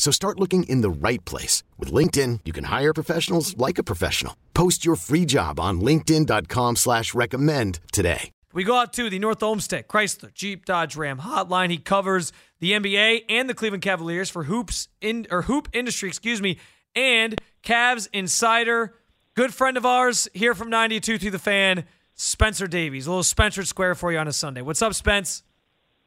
So start looking in the right place. With LinkedIn, you can hire professionals like a professional. Post your free job on linkedin.com slash recommend today. We go out to the North Olmsted Chrysler Jeep Dodge Ram hotline. He covers the NBA and the Cleveland Cavaliers for Hoops in or Hoop Industry, excuse me, and Cavs Insider. Good friend of ours here from 92 to the fan, Spencer Davies. A little Spencer Square for you on a Sunday. What's up, Spence?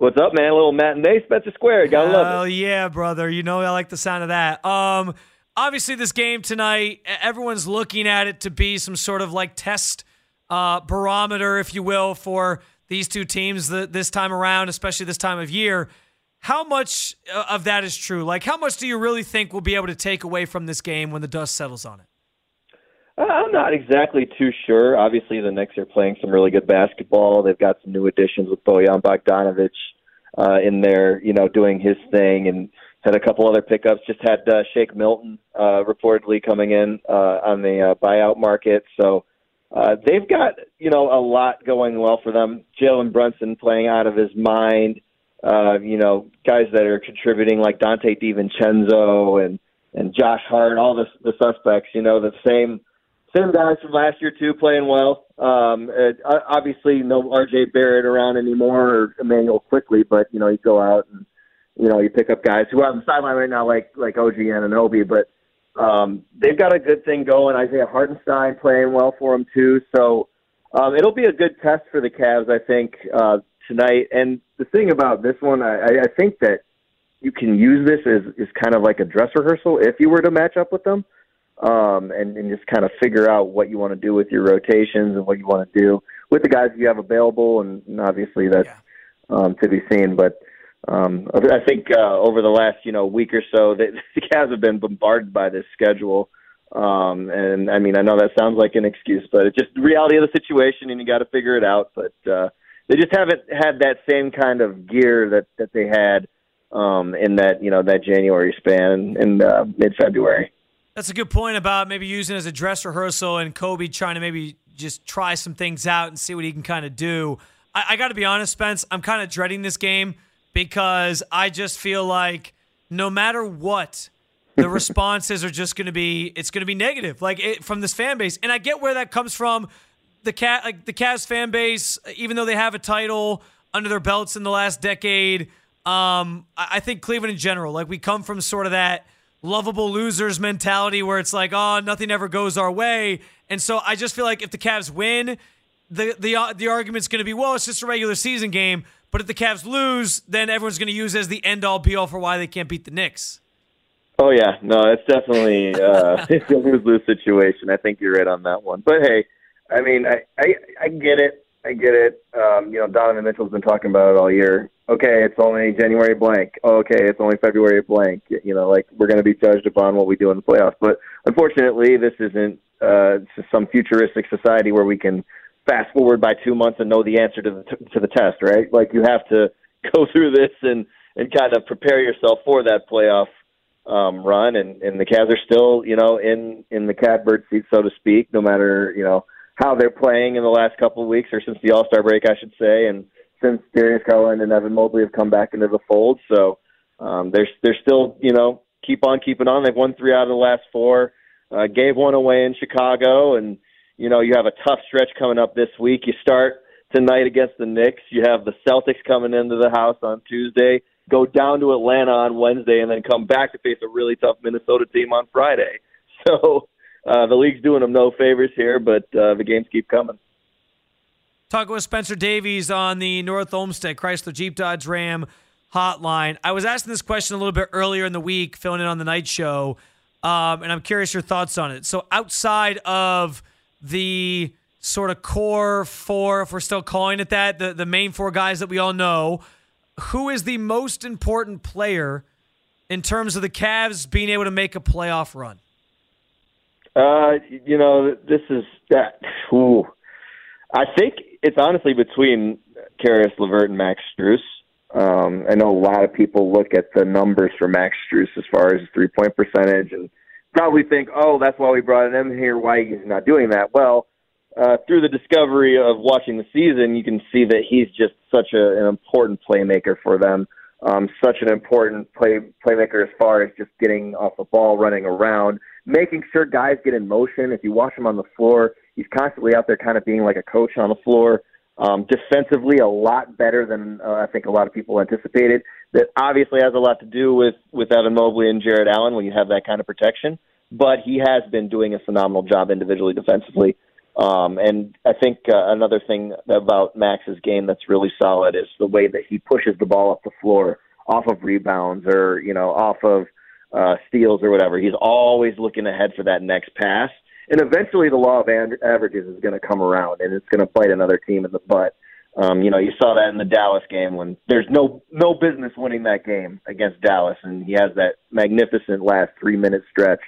What's up, man? A little matinee, Spencer Square. Gotta love it. Yeah, brother. You know I like the sound of that. Um, obviously this game tonight, everyone's looking at it to be some sort of like test uh, barometer, if you will, for these two teams this time around, especially this time of year. How much uh, of that is true? Like, how much do you really think we'll be able to take away from this game when the dust settles on it? Uh, I'm not exactly too sure. Obviously, the Knicks are playing some really good basketball. They've got some new additions with Bojan Bogdanovic uh, in there, you know, doing his thing, and had a couple other pickups. Just had uh, Shake Milton uh, reportedly coming in uh, on the uh, buyout market. So uh, they've got, you know, a lot going well for them. Jalen Brunson playing out of his mind. Uh, you know, guys that are contributing like Donte DiVincenzo and and Josh Hart, all the the suspects. You know, the same same guys from last year too, playing well. Um, it, obviously, no R.J. Barrett around anymore or Immanuel Quickley, but you know you go out and you know you pick up guys who are on the sideline right now, like like OG Anunoby, but um, they've got a good thing going. Isaiah Hartenstein playing well for them too, so um, it'll be a good test for the Cavs, I think, uh, tonight. And the thing about this one, I, I think that you can use this as is kind of like a dress rehearsal if you were to match up with them um, and, and just kind of figure out what you want to do with your rotations and what you want to do with the guys you have available. And, and obviously that's yeah. um, to be seen. But um, I think uh, over the last you know week or so, the, the Cavs have been bombarded by this schedule. Um, and I mean, I know that sounds like an excuse, but it's just the reality of the situation, and you got to figure it out. But uh, they just haven't had that same kind of gear that that they had um, in that you know that January span in uh, mid February. That's a good point about maybe using as a dress rehearsal and Kobe trying to maybe just try some things out and see what he can kind of do. I, I got to be honest, Spence, I'm kind of dreading this game because I just feel like no matter what, the responses are just going to be it's going to be negative, like it, from this fan base, and I get where that comes from. The cat, like the Cavs fan base, even though they have a title under their belts in the last decade, um, I, I think Cleveland in general, like we come from sort of that lovable losers mentality where it's like, oh, nothing ever goes our way. And so I just feel like if the Cavs win, the the uh, the argument's going to be, well, it's just a regular season game. But if the Cavs lose, then everyone's going to use as the end all be all for why they can't beat the Knicks. Oh yeah, no, it's definitely uh, it's a lose lose situation. I think you're right on that one. But hey, I mean, I I, I get it. I get it. Um, you know, Donovan Mitchell's been talking about it all year okay, it's only January blank. Okay, it's only February blank. You know, like we're going to be judged upon what we do in the playoffs. But unfortunately, this isn't uh, some futuristic society where we can fast forward by two months and know the answer to the t- to the test, right? Like you have to go through this and and kind of prepare yourself for that playoff um, run. And and the Cavs are still, you know, in in the catbird seat, so to speak. No matter you know how they're playing in the last couple of weeks or since the All Star break, I should say, and since Darius Garland and Evan Mobley have come back into the fold. So um, they're they're still you know keep on keeping on. They've won three out of the last four. Uh, gave one away in Chicago, and you know you have a tough stretch coming up this week. You start tonight against the Knicks. You have the Celtics coming into the house on Tuesday. go down to Atlanta on Wednesday, and then come back to face a really tough Minnesota team on Friday. So uh, the league's doing them no favors here, but uh, the games keep coming. Talking with Spencer Davies on the North Olmsted Chrysler Jeep Dodge Ram hotline. I was asking this question a little bit earlier in the week, filling in on the night show, um, and I'm curious your thoughts on it. So outside of the sort of core four, if we're still calling it that, the, the main four guys that we all know, who is the most important player in terms of the Cavs being able to make a playoff run? Uh, you know, this is that. Ooh, I think it's honestly between Caris LeVert and Max Strus. Um, I know a lot of people look at the numbers for Max Strus as far as three point percentage and probably think, oh, that's why we brought him here. Why he's not doing that? Well, uh, through the discovery of watching the season, you can see that he's just such a, an important playmaker for them. Um, such an important play playmaker as far as just getting off the ball, running around, making sure guys get in motion. If you watch him on the floor, he's constantly out there, kind of being like a coach on the floor. Um, defensively, a lot better than uh, I think a lot of people anticipated. That obviously has a lot to do with with Evan Mobley and Jarrett Allen when you have that kind of protection. But he has been doing a phenomenal job individually defensively. Um, and I think uh, another thing about Max's game that's really solid is the way that he pushes the ball up the floor off of rebounds or you know off of uh, steals or whatever. He's always looking ahead for that next pass, and eventually the law of averages is going to come around, and it's going to bite another team in the butt. Um, you know, you saw that in the Dallas game when there's no no business winning that game against Dallas, and he has that magnificent last three minute stretch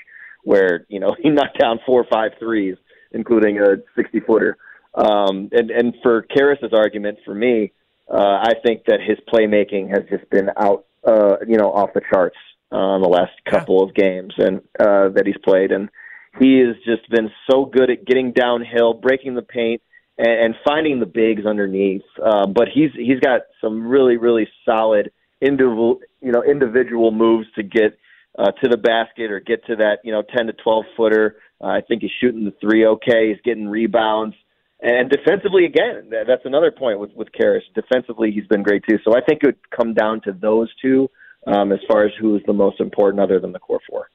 where you know he knocked down four or five threes including a 60 footer. Um, and, and for Caris's argument, for me, uh, I think that his playmaking has just been out, uh, you know, off the charts uh, the last couple of games and uh, that he's played, and he has just been so good at getting downhill, breaking the paint, and, and finding the bigs underneath. Uh, but he's he's got some really really solid individual you know individual moves to get uh, to the basket or get to that you know 10 to 12 footer. Uh, I think he's shooting the three okay. He's getting rebounds. And defensively, again, that's another point with with Caris. Defensively, he's been great too. So I think it would come down to those two um, as far as who is the most important, other than the core four.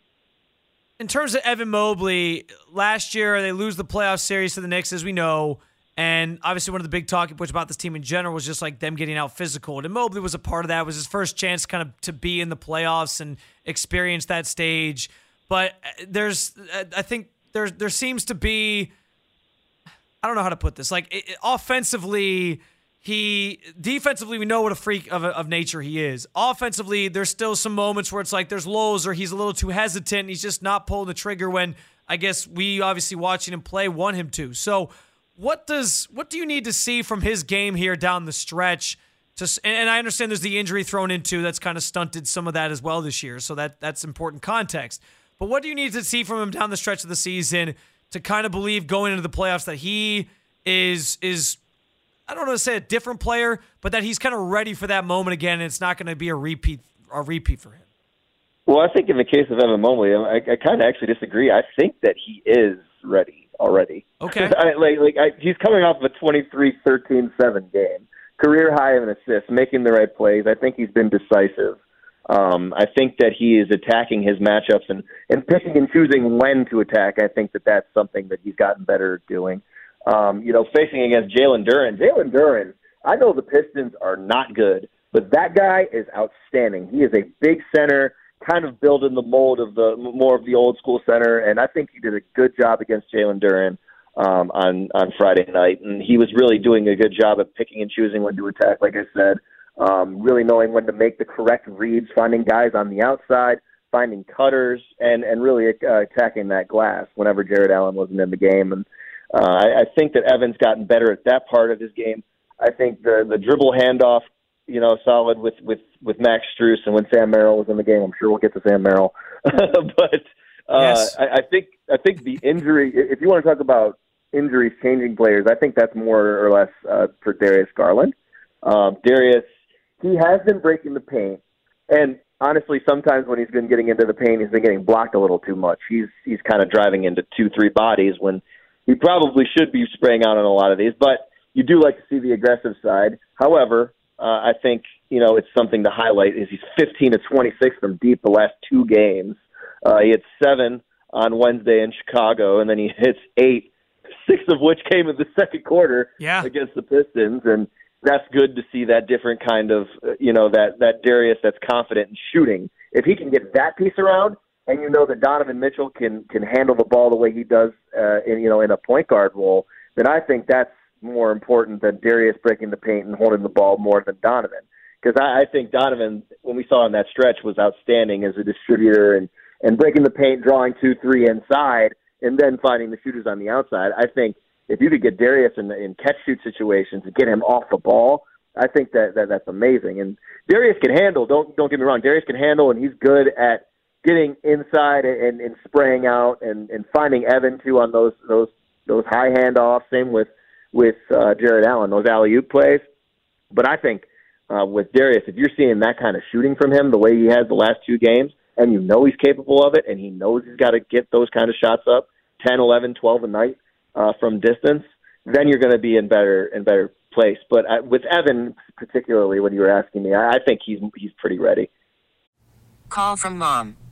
In terms of Evan Mobley, last year they lose the playoff series to the Knicks, as we know. And obviously, one of the big talking points about this team in general was just like them getting out physical. And Mobley was a part of that. It was his first chance, kind of, to be in the playoffs and experience that stage. But uh, there's, uh, I think there there seems to be, I don't know how to put this. Like it, offensively, he defensively we know what a freak of, of nature he is. Offensively, there's still some moments where it's like there's lows or he's a little too hesitant. He's just not pulling the trigger when I guess we obviously watching him play want him to. So what does what do you need to see from his game here down the stretch? To, and I understand there's the injury thrown into that's kind of stunted some of that as well this year, so that that's important context. But what do you need to see from him down the stretch of the season to kind of believe going into the playoffs that he is is I don't want to say a different player, but that he's kind of ready for that moment again, and it's not going to be a repeat a repeat for him. Well, I think in the case of Evan Mobley, I, I kind of actually disagree. I think that he is ready already. Okay. I, like like I, he's coming off of a 23-13-7 game, career high in assists, making the right plays. I think he's been decisive. Um, I think that he is attacking his matchups and and picking and choosing when to attack. I think that that's something that he's gotten better at doing. Um, you know, facing against Jalen Duren. Jalen Duren. I know the Pistons are not good, but that guy is outstanding. He is a big center kind of building the mold of the more of the old school center, and I think he did a good job against Jalen Duren um, on on Friday night, and he was really doing a good job of picking and choosing when to attack. Like I said, um, really knowing when to make the correct reads, finding guys on the outside, finding cutters, and and really uh, attacking that glass whenever Jarrett Allen wasn't in the game. And uh, I, I think that Evans gotten better at that part of his game. I think the the dribble handoff you know, solid with with with Max Strus and when Sam Merrill was in the game. I'm sure we'll get to Sam Merrill, but uh, yes. I, I think I think the injury. If you want to talk about injuries changing players, I think that's more or less uh, for Darius Garland. Um, Darius, he has been breaking the paint, and honestly, sometimes when he's been getting into the paint, he's been getting blocked a little too much. He's he's kind of driving into two, three bodies when he probably should be spraying out on a lot of these. But you do like to see the aggressive side. However, uh, I think you know, it's something to highlight is he's 15 to 26 from deep the last two games. Uh, he hit seven on Wednesday in Chicago, and then he hits eight, six of which came in the second quarter yeah. against the Pistons, and that's good to see that different kind of, uh, you know, that that Darius that's confident in shooting. If he can get that piece around, and you know that Donovan Mitchell can can handle the ball the way he does, uh, in you know, in a point guard role, then I think that's more important than Darius breaking the paint and holding the ball more than Donovan. Because I, I think Donovan, when we saw in that stretch, was outstanding as a distributor and and breaking the paint, drawing two, three inside, and then finding the shooters on the outside. I think if you could get Darius in, in catch shoot situations and get him off the ball, I think that, that that's amazing. And Darius can handle. Don't don't get me wrong. Darius can handle, and he's good at getting inside and, and spraying out and, and finding Evan too on those those those high handoffs. Same with with uh, Jarrett Allen, those alley oop plays. But I think uh, with Darius, if you're seeing that kind of shooting from him, the way he has the last two games, and you know he's capable of it, and he knows he's got to get those kind of shots up, 10, 11, 12 a night uh, from distance, then you're going to be in better in better place. But I, with Evan, particularly when you were asking me, I, I think he's he's pretty ready. Call from mom.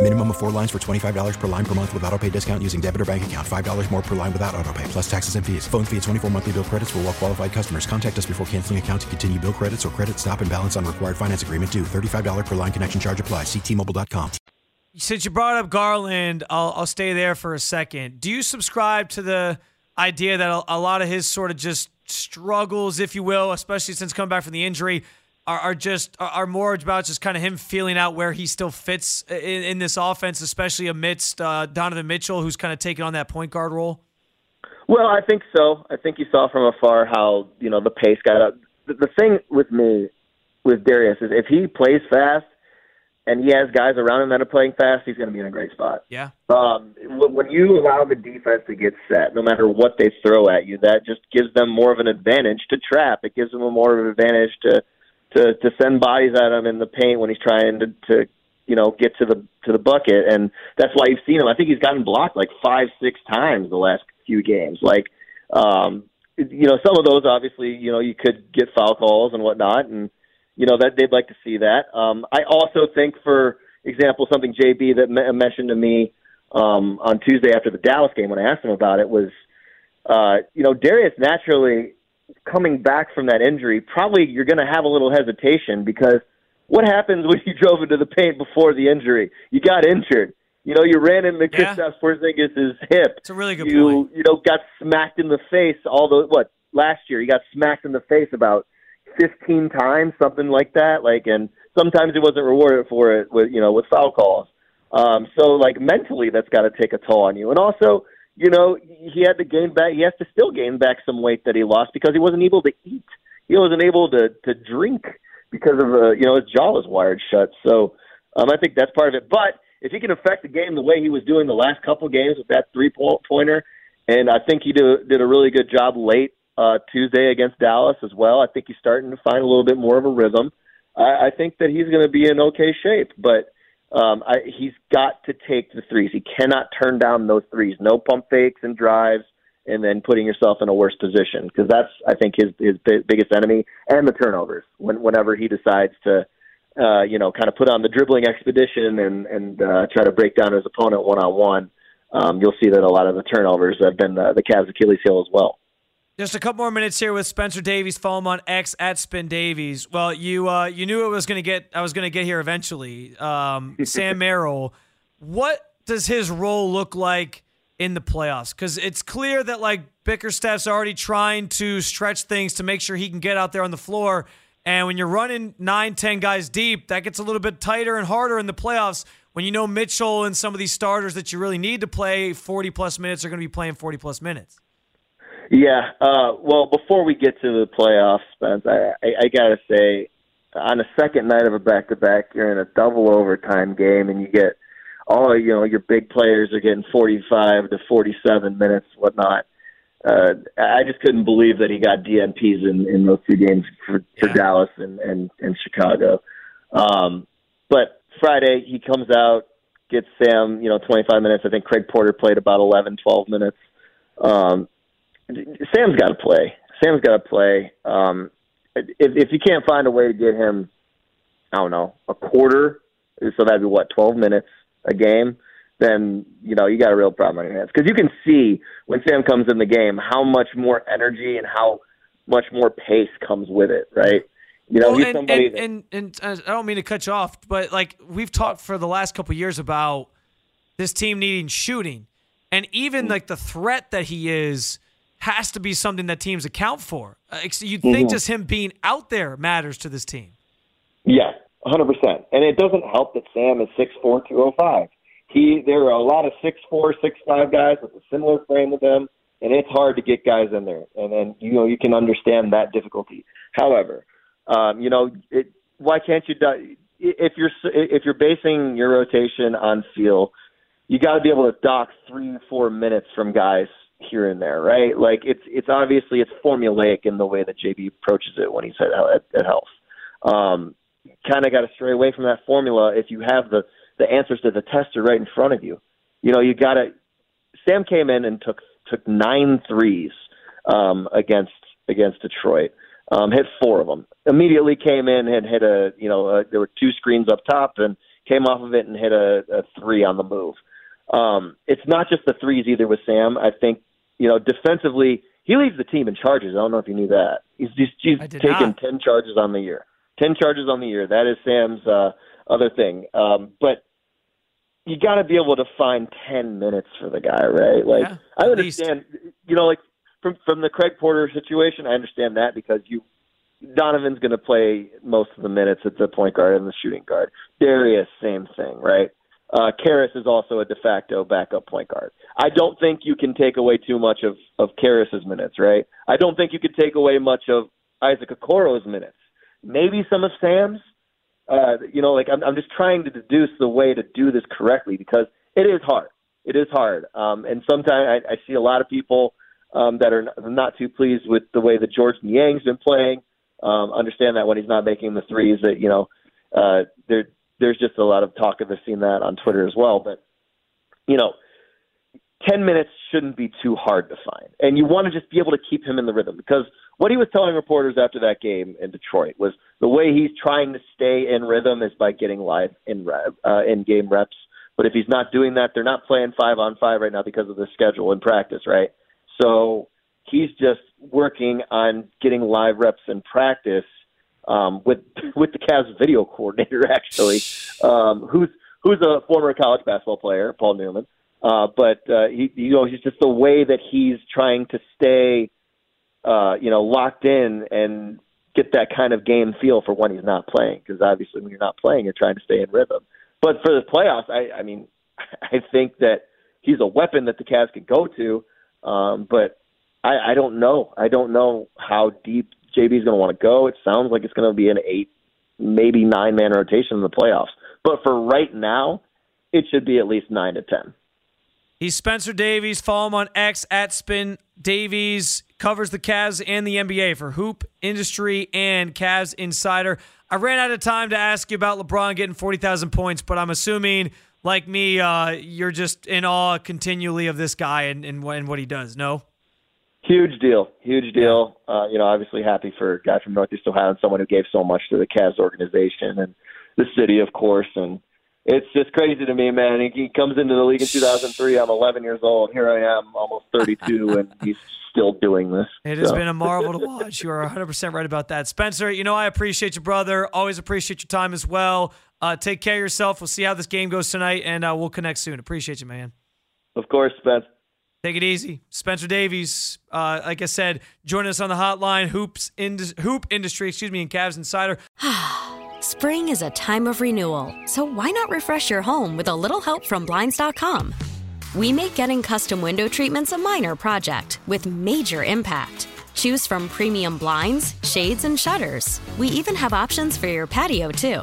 Minimum of four lines for $25 per line per month with auto pay discount using debit or bank account. $5 more per line without auto pay, plus taxes and fees. Phone fee at 24 monthly bill credits for all well qualified customers. Contact us before canceling account to continue bill credits or credit stop and balance on required finance agreement due. $35 per line connection charge apply. Ctmobile.com. Since you brought up Garland, I'll, I'll stay there for a second. Do you subscribe to the idea that a, a lot of his sort of just struggles, if you will, especially since coming back from the injury, are, are just are more about just kind of him feeling out where he still fits in, in this offense, especially amidst uh, Donovan Mitchell, who's kind of taking on that point guard role. Well, I think so. I think you saw from afar how you know the pace got up. The, the thing with me with Darius is if he plays fast and he has guys around him that are playing fast, he's going to be in a great spot. Yeah. Um, when you allow the defense to get set, no matter what they throw at you, that just gives them more of an advantage to trap. It gives them a more of an advantage to to to send bodies at him in the paint when he's trying to to you know get to the to the bucket, and that's why you've seen him. I think he's gotten blocked like five six times the last few games. Like, um, you know, some of those obviously you know you could get foul calls and whatnot, and you know that they'd like to see that. Um, I also think, for example, something JB that me- mentioned to me um, on Tuesday after the Dallas game when I asked him about it was, uh, you know, Darius naturally coming back from that injury, probably you're going to have a little hesitation because what happens when you drove into the paint before the injury? You got injured. You know, you ran into Yeah. Kristaps Porzingis' hip. It's a really good you, point. You know, got smacked in the face. All the what last year? You got smacked in the face about fifteen times, something like that. Like, and sometimes he wasn't rewarded for it with you know with foul calls. Um, so like mentally, that's got to take a toll on you. And also, you know, he had to gain back. He has to still gain back some weight that he lost because he wasn't able to eat. He wasn't able to to drink because of uh, you know his jaw was wired shut. So um, I think that's part of it. But if he can affect the game the way he was doing the last couple games with that three point pointer, and I think he did did a really good job late uh, Tuesday against Dallas as well. I think he's starting to find a little bit more of a rhythm. I, I think that he's going to be in okay shape, but um, I, he's got to take the threes. He cannot turn down those threes. No pump fakes and drives, and then putting yourself in a worse position because that's I think his his bi- biggest enemy and the turnovers. When whenever he decides to uh, you know, kind of put on the dribbling expedition and and uh, try to break down his opponent one on one, you'll see that a lot of the turnovers have been uh, the Cavs' Achilles heel as well. Just a couple more minutes here with Spencer Davies. Follow him on X at Spin Davies. Well, you uh, you knew it was going to get. I was going to get here eventually. Um, Sam Merrill, what does his role look like in the playoffs? Because it's clear that like Bickerstaff's already trying to stretch things to make sure he can get out there on the floor. And when you're running nine, ten guys deep, that gets a little bit tighter and harder in the playoffs. When you know Mitchell and some of these starters that you really need to play 40 plus minutes are going to be playing 40 plus minutes. Yeah. Uh, well, before we get to the playoffs, Spence, I, I, I got to say, on the second night of a back to back, you're in a double overtime game, and you get all you know your big players are getting 45 to 47 minutes, whatnot. Uh, I just couldn't believe that he got DNPs in, in those two games for, for yeah. Dallas and, and, and Chicago. Um, but Friday he comes out, gets Sam, you know, 25 minutes. I think Craig Porter played about 11, 12 minutes. Um, Sam's got to play. Sam's got to play. Um, if, if you can't find a way to get him, I don't know, a quarter, so that'd be what, 12 minutes a game, then you know you got a real problem on your hands because you can see when Sam comes in the game how much more energy and how much more pace comes with it, right? You know, well, he's somebody and, that, and, and, and I don't mean to cut you off, but like we've talked for the last couple years about this team needing shooting, and even mm-hmm. like the threat that he is has to be something that teams account for. Uh, you'd think mm-hmm. just him being out there matters to this team. Yeah, 100%. And it doesn't help that Sam is 6'4", 205. He, there are a lot of 6'4", 6'5 guys with a similar frame to them, and it's hard to get guys in there. And then, you know, you can understand that difficulty. However, um, you know, it, why can't you if you're if you're basing your rotation on feel, you got to be able to dock three, four minutes from guys here and there, right? Like it's it's obviously it's formulaic in the way that JB approaches it when he's at at, at health. Um, kind of got to stray away from that formula if you have the the answers to the tester right in front of you. You know, you got to. Sam came in and took took nine threes um, against against Detroit. Um, hit four of them. Immediately came in and hit a you know a, there were two screens up top and came off of it and hit a, a three on the move. Um, it's not just the threes either with Sam. I think you know defensively he leads the team in charges. I don't know if you knew that. He's he's, he's taken not. ten charges on the year. Ten charges on the year. That is Sam's uh, other thing. Um, but you got to be able to find ten minutes for the guy, right? Like yeah, I understand, least. you know, like from from the Craig Porter situation, I understand that because you Donovan's going to play most of the minutes at the point guard and the shooting guard. Darius, same thing, right? Uh, Caris is also a de facto backup point guard. I don't think you can take away too much of of Caris's minutes, right? I don't think you could take away much of Isaac Okoro's minutes maybe some of Sam's. Uh, you know, like I'm, I'm just trying to deduce the way to do this correctly because it is hard. It is hard, um, and sometimes I, I see a lot of people um, that are not too pleased with the way that Georges Niang's been playing. Um, understand that when he's not making the threes, that you know, uh, there there's just a lot of talk of. I've seen that on Twitter as well, but you know, 10 minutes shouldn't be too hard to find. And you want to just be able to keep him in the rhythm because what he was telling reporters after that game in Detroit was the way he's trying to stay in rhythm is by getting live in uh, in game reps. But if he's not doing that, they're not playing five on five right now because of the schedule and practice, right? So he's just working on getting live reps in practice um, with with the Cavs video coordinator, actually, um, who's who's a former college basketball player, Paul Newman. Uh, but uh, he, you know, he's just the way that he's trying to stay, uh, you know, locked in and get that kind of game feel for when he's not playing. Because obviously, when you're not playing, you're trying to stay in rhythm. But for the playoffs, I, I mean, I think that he's a weapon that the Cavs can go to. Um, but I, I don't know. I don't know how deep JB is going to want to go. It sounds like it's going to be an eight, maybe nine man rotation in the playoffs. But for right now, it should be at least nine to ten. He's Spencer Davies. Follow him on X at Spin Davies. Covers the Cavs and the NBA for Hoop Industry and Cavs Insider. I ran out of time to ask you about LeBron getting 40,000 points, but I'm assuming, like me, uh, you're just in awe continually of this guy and, and, and what he does, no? Huge deal. Huge deal. Uh, you know, obviously happy for a guy from Northeast Ohio and someone who gave so much to the Cavs organization. And the city, of course, and it's just crazy to me, man. He, comes into the league in 2003. I'm 11 years old. Here I am, almost 32, and he's still doing this. It has been a marvel to watch. You are 100% right about that. Spencer, you know, I appreciate you, brother. Always appreciate your time as well. Uh, take care of yourself. We'll see how this game goes tonight, and uh, we'll connect soon. Appreciate you, man. Of course, Spence. Take it easy. Spencer Davies, uh, like I said, join us on the hotline, Hoops Hoop Industry, excuse me, and Cavs Insider. Spring is a time of renewal, so why not refresh your home with a little help from Blinds.com? We make getting custom window treatments a minor project with major impact. Choose from premium blinds, shades, and shutters. We even have options for your patio, too.